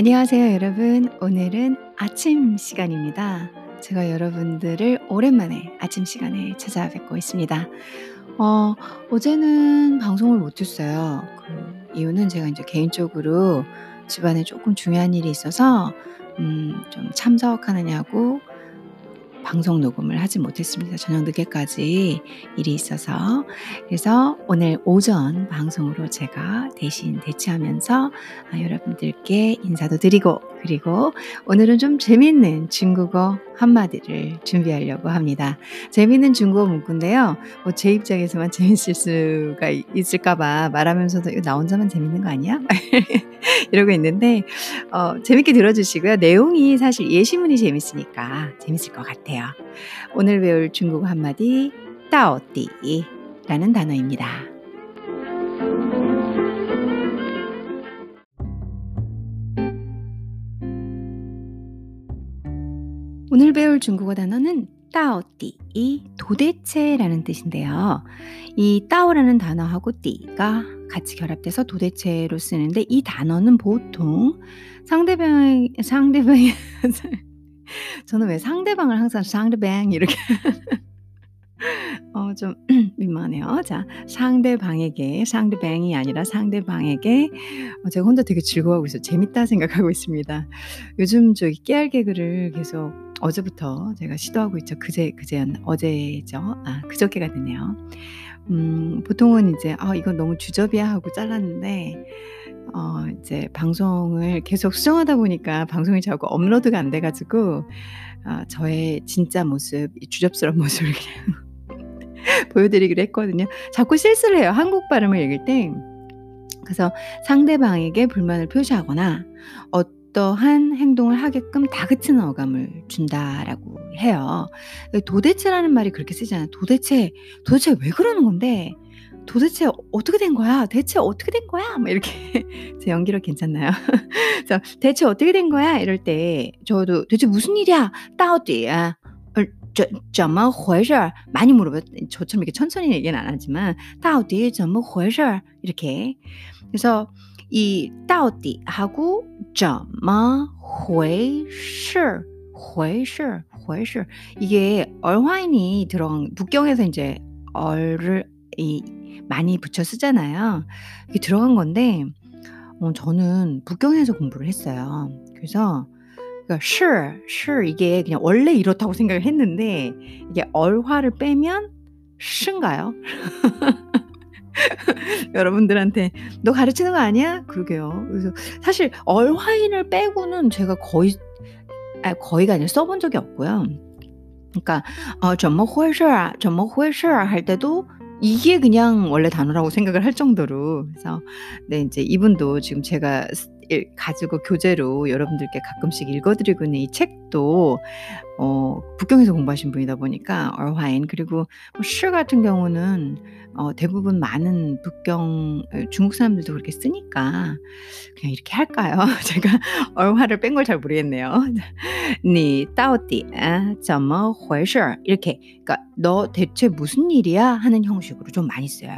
안녕하세요, 여러분. 오늘은 아침 시간입니다. 제가 여러분들을 오랜만에 아침 시간에 찾아뵙고 있습니다. 어, 어제는 방송을 못했어요. 그 이유는 제가 이제 개인적으로 집안에 조금 중요한 일이 있어서 음, 좀 참석하느냐고 방송 녹음을 하지 못했습니다. 저녁 늦게까지 일이 있어서. 그래서 오늘 오전 방송으로 제가 대신 대체하면서 아, 여러분들께 인사도 드리고, 그리고 오늘은 좀 재밌는 중국어 한마디를 준비하려고 합니다. 재밌는 중국어 문구인데요. 뭐 제 입장에서만 재밌을 수가 있을까봐 말하면서도 이거 나 혼자만 재밌는 거 아니야? 이러고 있는데, 어, 재밌게 들어주시고요. 내용이 사실 예시문이 재밌으니까 재밌을 것 같아요. 오늘 배울 중국어 한마디, 따오띠라는 단어입니다. 오늘 배울 중국어 단어는 따오띠, 도대체라는 뜻인데요. 이 따오라는 단어하고 띠가 같이 결합돼서 도대체로 쓰는데 이 단어는 보통 상대방 상대방이 저는 왜 상대방을 항상 상대방 이렇게 어, 좀 민망하네요. 자, 상대방에게 상대방이 아니라 상대방에게 어, 제가 혼자 되게 즐거워하고 있어요. 재밌다 생각하고 있습니다. 요즘 저기 깨알 개그를 계속 어제부터 제가 시도하고 있죠. 그제 그제였나 어제죠. 아, 그저께가 됐네요. 음, 보통은 이제 아, 이건 너무 주접이야 하고 잘랐는데 어, 이제 방송을 계속 수정하다 보니까 방송이 자꾸 업로드가 안 돼 가지고 어, 저의 진짜 모습, 주접스러운 모습을 그냥 보여드리기로 했거든요. 자꾸 실수를 해요. 한국 발음을 읽을 때. 그래서 상대방에게 불만을 표시하거나 어떠한 행동을 하게끔 다그치는 어감을 준다라고 해요. 도대체라는 말이 그렇게 쓰잖아요. 도대체, 도대체 왜 그러는 건데? 도대체 어떻게 된 거야? 대체 어떻게 된 거야? 뭐 이렇게 제 연기력 괜찮나요? 그래서 대체 어떻게 된 거야? 이럴 때 저도 대체 무슨 일이야? 따오띠야. 怎怎么回事 많이 물어봐요. 저처럼 이렇게 천천히 얘기는 안 하지만 到底怎么回事 이렇게. 그래서 이 到底하고 怎么回事回事回事 이게 얼화인이 들어간 북경에서 이제 얼을 이 많이 붙여 쓰잖아요. 이게 들어간 건데 어, 저는 북경에서 공부를 했어요. 그래서 그러니까 sure, sure 이게 그냥 원래 이렇다고 생각을 했는데 이게 얼화를 빼면 신가요? 여러분들한테 너 가르치는 거 아니야? 그러게요. 그래서 사실 얼화인을 빼고는 제가 거의 아, 거의가 아니라 써본 적이 없고요. 그러니까 어, 怎么回事啊?怎么回事?할 때도 이게 그냥 원래 단어라고 생각을 할 정도로. 그래서 네 이제 이분도 지금 제가 가지고 교재로 여러분들께 가끔씩 읽어드리고 있는 이 책도 어, 북경에서 공부하신 분이다 보니까 얼화인 그리고 뭐시 같은 경우는 어, 대부분 많은 북경 중국 사람들도 그렇게 쓰니까 그냥 이렇게 할까요? 제가 얼화를 뺀 걸 잘 모르겠네요. 니 따오띠 아怎么 回事 이렇게 그러니까 너 대체 무슨 일이야 하는 형식으로 좀 많이 써요.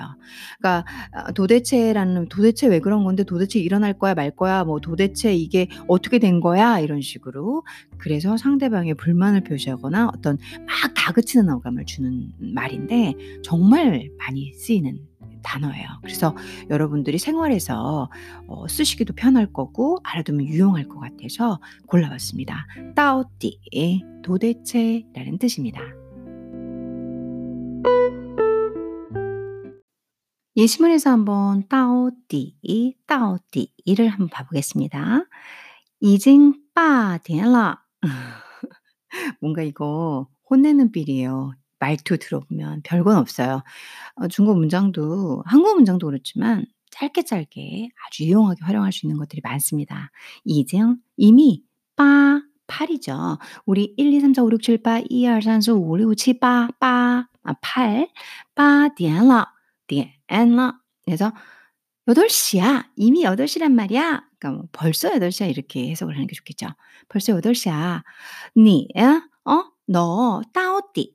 그러니까 어, 도대체라는 도대체 왜 그런 건데 도대체 일어날 거야 말 거야 뭐 도대체 이게 어떻게 된 거야 이런 식으로 그래서 상대방의 불만 을 표시하거나 어떤 막 다그치는 어감을 주는 말인데 정말 많이 쓰이는 단어예요. 그래서 여러분들이 생활에서 어, 쓰시기도 편할 거고 알아두면 유용할 것 같아서 골라봤습니다. 따오띠 도대체라는 뜻입니다. 예시문에서 한번 따오띠, 따오띠를 한번 봐보겠습니다. 이징 빠디라 뭔가 이거 혼내는 빌이에요. 말투 들어보면 별건 없어요. 어, 중국 문장도 한국 문장도 그렇지만 짧게 짧게 아주 유용하게 활용할 수 있는 것들이 많습니다. 이징 이미 빠 8이죠. 우리 1, 2, 3, 4, 5, 6, 7, 8, 1, 2, 3, 4, 5, 6, 7, 8, 8, 아, 8, 8点了点了. 그래서 8시야. 이미 8시란 말이야. 그러니까 뭐 벌써 8시야 이렇게 해석을 하는 게 좋겠죠. 벌써 8시야. 你, 어? 너, 到底,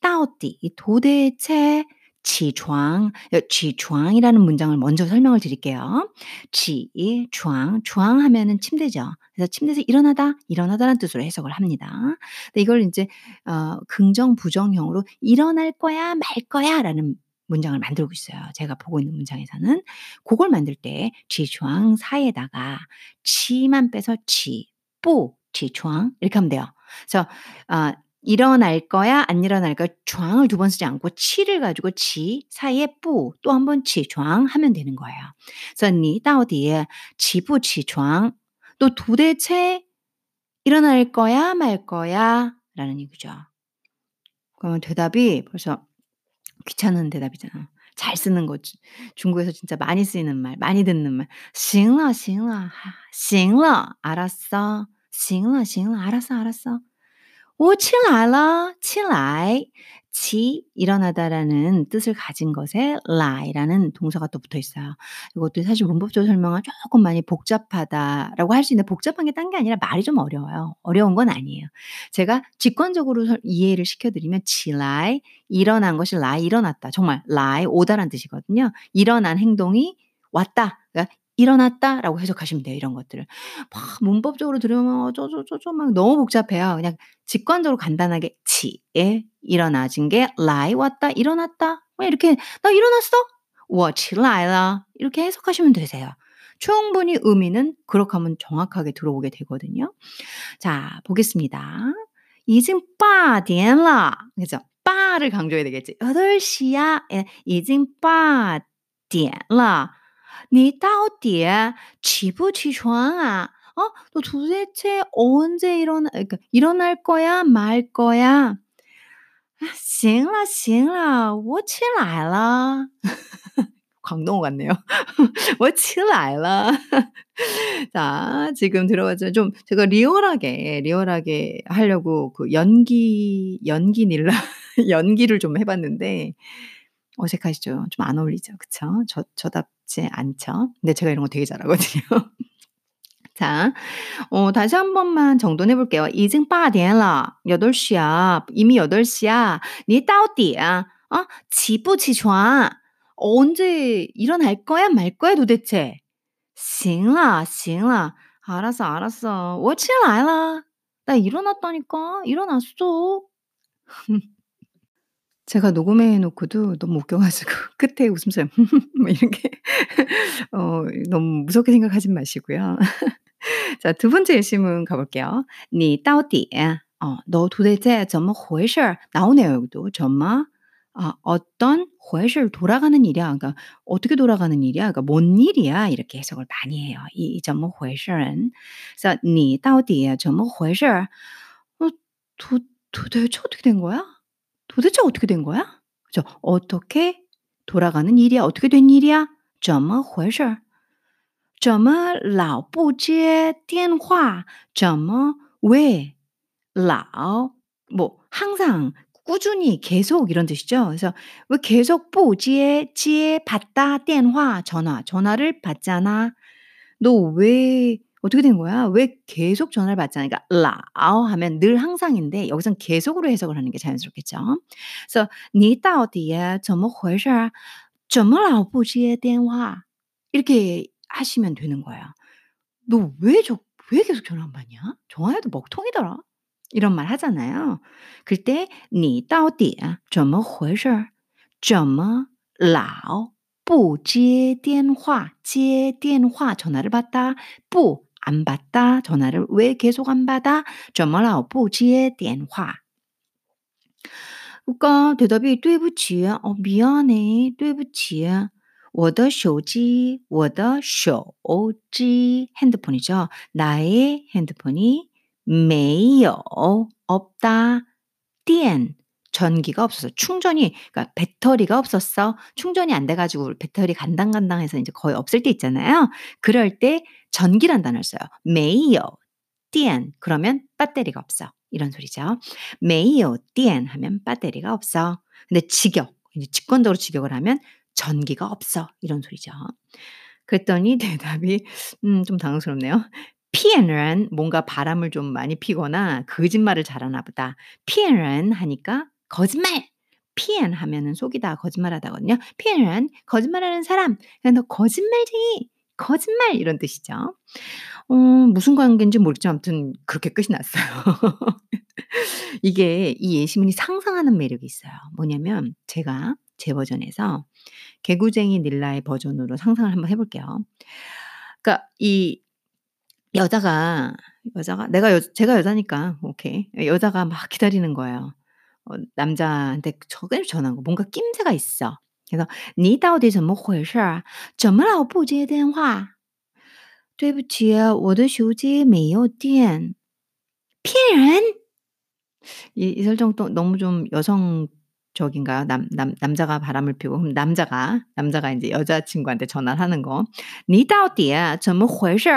到底 도대체 起床. 여起床이라는 문장을 먼저 설명을 드릴게요. 起床, 床 하면은 침대죠. 그래서 침대에서 일어나다, 일어나다라는 뜻으로 해석을 합니다. 근데 이걸 인제 어 긍정 부정형으로 일어날 거야 말 거야라는 문장을 만들고 있어요. 제가 보고 있는 문장에서는 그걸 만들 때 지주앙 사에다가 치만 빼서 치, 뽀, 지주앙 이렇게 하면 돼요. 그래서 어, 일어날 거야 안 일어날 거야 주앙을 두 번 쓰지 않고 치를 가지고 치 사이에 뿌또 한 번 치주앙 하면 되는 거예요. 그래서 니到底 지부 치주앙 또 도대체 일어날 거야 말 거야 라는 얘기죠. 그러면 대답이 벌써 귀찮은 대답이잖아. 잘 쓰는 거 주 중국에서 진짜 많이 쓰이는 말, 많이 듣는 말. 行了行了行了 알았어. 行了行了 알았어 알았어. 오, 칠라라, 칠라이. 지 일어나다라는 뜻을 가진 것에 라이라는 동사가 또 붙어 있어요. 이것도 사실 문법적으로 설명은 조금 많이 복잡하다라고 할 수 있는데 복잡한 게 딴 게 아니라 말이 좀 어려워요. 어려운 건 아니에요. 제가 직관적으로 이해를 시켜드리면 起来 일어난 것이 来 일어났다. 정말 来 오다란 뜻이거든요. 일어난 행동이 왔다. 그러니까 일어났다라고 해석하시면 돼요. 이런 것들을 막 문법적으로 들으면 어쩌저쩌저 막 너무 복잡해요. 그냥 직관적으로 간단하게 起에 예, 일어나진 게 来 왔다 일어났다 뭐 이렇게 나 일어났어 我起来了 이렇게 해석하시면 되세요. 충분히 의미는 그렇게 하면 정확하게 들어오게 되거든요. 자 보겠습니다. 이징 빠디엔라 그죠? 빠를 강조해야 되겠지. 8시야. 예, 이징 빠디엔라 你到底起不起床啊? 어? 너 도대체 언제 일어나 그러니까 일어날 거야 말 거야? 行了行了我起来了. 광동어 같네요. 我起来了. 자, 지금 들어봤죠. 좀 제가 리얼하게, 리얼하게 하려고 그 연기, 연기 닐라, 연기를 좀 해 봤는데 어색하시죠? 좀 안 어울리죠? 그쵸? 저 저답 지 않죠? 근데 제가 이런 거 되게 잘하거든요. 자, 어 다시 한 번만 정돈해 볼게요. 已经八点了. 8시야. 이미 8시야. 你到底 어? 起不起床? 언제 일어날 거야 말 거야 도대체? 行了行了. 알았어 알았어. 我起来了. 나 일어났다니까. 일어났어. 제가 녹음해 놓고도 너무 웃겨 가지고 끝에 웃음소리 뭐 이렇게 어 너무 무섭게 생각하지 마시고요. 자, 두 번째 예시문 가 볼게요. 你到底 어, 너 도대체 怎么回事? 나오네요, 여기도. 怎么 아, 어떤 回事 돌아가는 일이야. 그러니까 어떻게 돌아가는 일이야? 그러니까 뭔 일이야? 이렇게 해석을 많이 해요. 이 怎么回事은 그래서 你到底怎么回事? 어, 도 도대체 어떻게 된 거야? 도대체 어떻게 된 거야? 그죠? 어떻게 돌아가는 일이야? 어떻게 된 일이야? 怎么回事?怎么老不接电话?怎么왜? 老 뭐 항상 꾸준히 계속 이런 뜻이죠. 그래서 왜 계속 不接接 받다 电话 전화 전화를 받잖아. 너 왜 어떻게 된 거야? 왜 계속 전화를 받잖아. 그러니까 老 하면 늘 항상인데 여기선 계속으로 해석을 하는 게 자연스럽겠죠. 그래서 你到底怎么回事?怎么老不接电话? 이렇게 하시면 되는 거예요. 너 왜 저 왜 계속 전화 안 받냐? 전화해도 먹통이더라. 이런 말 하잖아요. 그때 你到底怎么回事?怎么老不接电话?接电话 전화를 받다. 不 안 받다. 전화를 왜 계속 안 받아? 怎么老不接电话? 그러니까 대답이 对不起. 어 미안해. 对不起.我的手机我的手机 핸드폰이죠. 나의 핸드폰이 没有 없다. 电 전기가 없어서 충전이 그러니까 배터리가 없었어. 충전이 안 돼 가지고 배터리 간당간당해서 인제 거의 없을 때 있잖아요. 그럴 때 전기란 단어를 써요. 没有电 그러면 배터리가 없어. 이런 소리죠. 没有电 하면 배터리가 없어. 근데 직역 이제 직관적으로 직역을 하면 전기가 없어. 이런 소리죠. 그랬더니 대답이 음 좀 당황스럽네요. 骗人 뭔가 바람을 좀 많이 피거나 거짓말을 잘하나 보다. 骗人 하니까 거짓말. 피엔 하면은 속이다, 거짓말하다거든요. 피엔은 거짓말하는 사람. 그러니까 너 거짓말쟁이, 거짓말 이런 뜻이죠. 어, 무슨 관계인지 모르겠지만 아무튼 그렇게 끝이 났어요. 이게 이 예시문이 상상하는 매력이 있어요. 뭐냐면 제가 제 버전에서 개구쟁이 닐라의 버전으로 상상을 한번 해볼게요. 그러니까 이 여자가 여자가 내가 여, 제가 여자니까 오케이 여자가 막 기다리는 거예요. 어, 남자한테 저게 전화한 거 뭔가 낌새가 있어. 그래서 你到底怎么回事怎么老不接电话对不起我的手机没有电骗人 이, 이 설정 또 너무 좀 여성적인가요? 남, 남, 남자가 바람을 피고, 그럼 남자가, 남자가 이제 여자친구한테 전화를 하는 거. 你到底怎么回事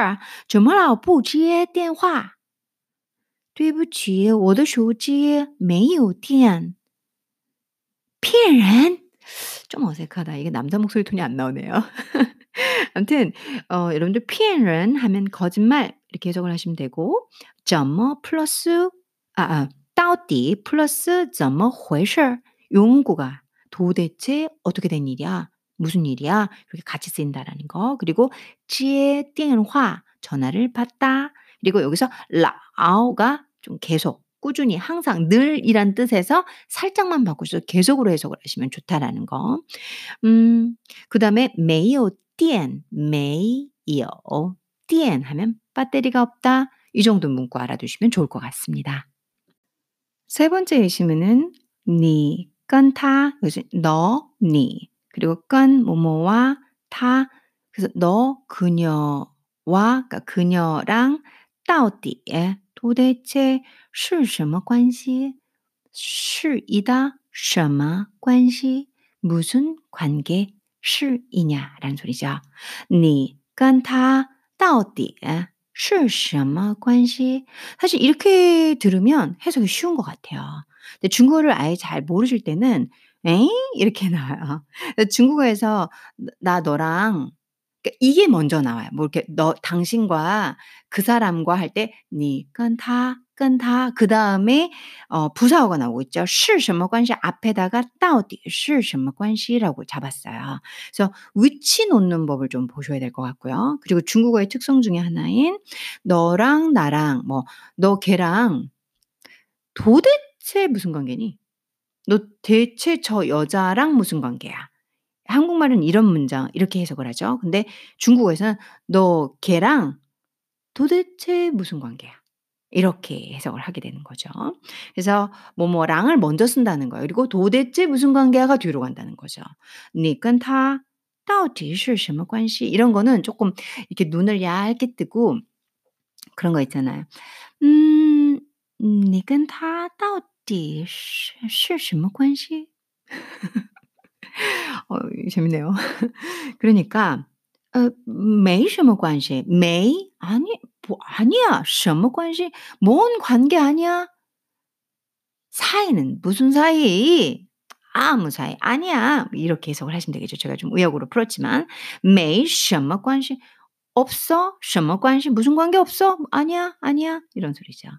怎么老不接电话对不起我的手机没有电骗人 좀 어색하다. 이게 남자 목소리 톤이 안 나오네요. 아무튼 어 여러분들 피엔은 하면 거짓말 이렇게 해석을 하시면 되고 점머 플러스 아아 따오띠 플러스 점머 회셔 용구가 도대체 어떻게 된 일이야? 무슨 일이야? 이렇게 같이 쓰인다라는 거. 그리고 지에 띵화 전화를 받다. 그리고 여기서 라오가 좀 계속 꾸준히 항상 늘이란 뜻에서 살짝만 바꾸셔서 계속으로 해석을 하시면 좋다라는 거. 음, 그다음에 메이오 띠엔 메이오 띠엔 하면 배터리가 없다. 이 정도 문구 알아두시면 좋을 것 같습니다. 세 번째 예시문은 니, 건, 타, 그래서 너, 니, 그리고 건, 모모와 타, 그래서 너, 그녀와, 그러니까 그녀랑 따오띠에 예. 도대체 是什么关系?是이다什么关系? 무슨 관계? 是이냐라는 소리죠. 니跟他到底是什么关系? 사실 이렇게 들으면 해석이 쉬운 것 같아요. 근데 중국어를 아예 잘 모르실 때는 에잉? 이렇게 나와요. 중국어에서 나 너랑 그러니까 이게 먼저 나와요. 뭐 이렇게 너 당신과 그 사람과 할 때 니跟他 跟他 그다음에 어 부사어가 나오고 있죠. 是什么关系 앞에다가 到底是什么关系라고 잡았어요. 그래서 위치 놓는 법을 좀 보셔야 될 것 같고요. 그리고 중국어의 특성 중에 하나인 너랑 나랑 뭐 너 걔랑 도대체 무슨 관계니? 너 대체 저 여자랑 무슨 관계야? 한국말은 이런 문장 이렇게 해석을 하죠. 근데 중국어에서는 너 걔랑 도대체 무슨 관계야? 이렇게 해석을 하게 되는 거죠. 그래서 뭐뭐랑을 먼저 쓴다는 거예요. 그리고 도대체 무슨 관계가 뒤로 간다는 거죠. 你跟他到底是什么关系? 이런 거는 조금 이렇게 눈을 얇게 뜨고 그런 거 있잖아요. 음, 你跟他到底是什么关系? 어, 재밌네요. 그러니까 呃，没什么关系，没 아니 뭐 아니야. 什么关系?뭔 관계 아니야? 사이는 무슨 사이? 아무 사이 아니야. 이렇게 해석을 하시면 되겠죠. 제가 좀 의역으로 풀었지만 没什么关系 없어? 什么关系 무슨 관계 없어? 아니야. 아니야. 이런 소리죠.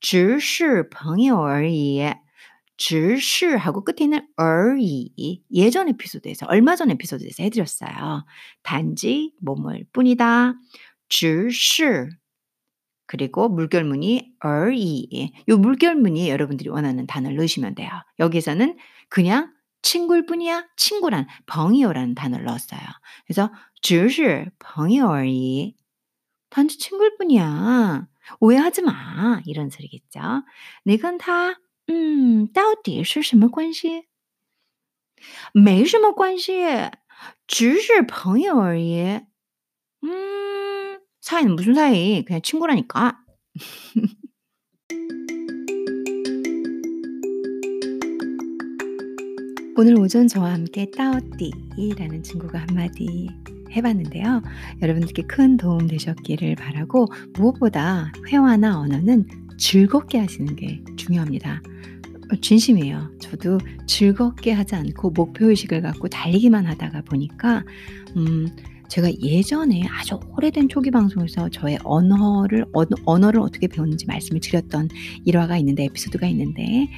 只是朋友而已. 只是하고 끝에 있는 而已 예전 에피소드에서 얼마 전 에피소드에서 해드렸어요. 단지 뭐뭐일 뿐이다. 只是 그리고 물결문이 而已. 요 물결문이 여러분들이 원하는 단어를 넣으시면 돼요. 여기서는 그냥 친구일 뿐이야. 친구란 벙이요라는 단어를 넣었어요. 그래서 只是朋友而已. 단지 친구일 뿐이야. 오해하지 마. 이런 소리겠죠. 내건 다 嗯，到底是什么关系？没什么关系，只是朋友而已。음, 사이는 무슨 사이? 그냥 친구라니까. 오늘 오전 저와 함께 따오띠라는 친구가 한마디 해봤는데요. 여러분들께 큰 도움 되셨기를 바라고 무엇보다 회화나 언어는 즐겁게 하시는 게 중요합니다. 어, 진심이에요. 저도 즐겁게 하지 않고 목표의식을 갖고 달리기만 하다가 보니까, 음, 제가 예전에 아주 오래된 초기 방송에서 저의 언어를, 언어, 를 어떻게 배웠는지 말씀을 드렸던 일화가 있는데, 에피소드가 있는데,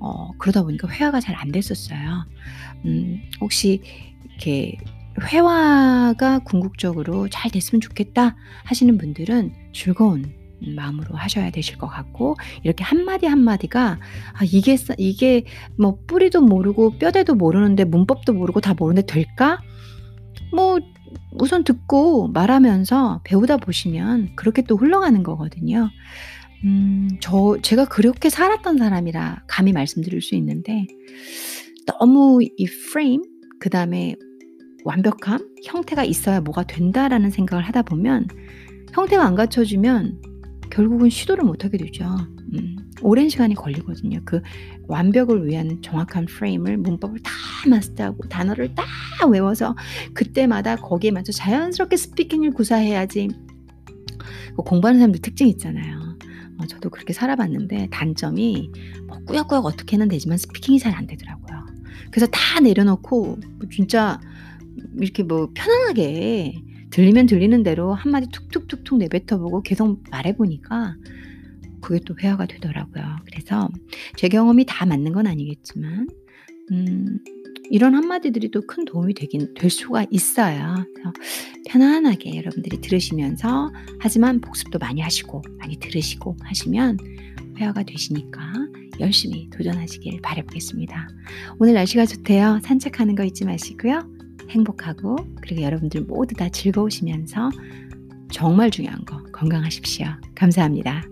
어 그러다 보니까 회화가 잘 안 됐었어요. 음 혹시 이렇게 '회화가 궁극적으로 잘 됐으면 좋겠다.' 하시는 분들은 즐거운 마음으로 하셔야 되실 것 같고 이렇게 한마디 한마디가 '아 이게 싸 이게 뭐 뿌리도 모르고 뼈대도 모르는데 문법도 모르고 다 모르는데 될까?' 뭐 우선 듣고 말하면서 배우다 보시면 그렇게 또 흘러가는 거거든요. 음 저 제가 그렇게 살았던 사람이라 감히 말씀드릴 수 있는데 너무 이 프레임 그다음에 완벽함, 형태가 있어야 뭐가 된다라는 생각을 하다 보면 형태가 안 갖춰지면 결국은 시도를 못 하게 되죠. 음 오랜 시간이 걸리거든요. 그 완벽을 위한 정확한 프레임을 문법을 다 마스터하고 단어를 다 외워서 그때마다 거기에 맞춰 자연스럽게 스피킹을 구사해야지 그 공부하는 사람들 특징이 있잖아요. 어 저도 그렇게 살아봤는데 단점이 뭐 꾸역꾸역 어떻게는 되지만 스피킹이 잘 안 되더라고요. 그래서 다 내려놓고 뭐 진짜 이렇게 뭐 편안하게 들리면 들리는 대로 한마디 툭툭툭툭 내뱉어 보고 계속 말해 보니까 그게 또 회화가 되더라고요. 그래서 제 경험이 다 맞는 건 아니겠지만 음 이런 한마디들이 또 큰 도움이 되긴 될 수가 있어요. 편안하게 여러분들이 들으시면서 하지만 복습도 많이 하시고 많이 들으시고 하시면 회화가 되시니까 열심히 도전하시길 바라 보겠습니다. 오늘 날씨가 좋대요. 산책하는 거 잊지 마시고요. 행복하고 그리고 여러분들 모두 다 즐거우시면서 정말 중요한 거 건강하십시오. 감사합니다.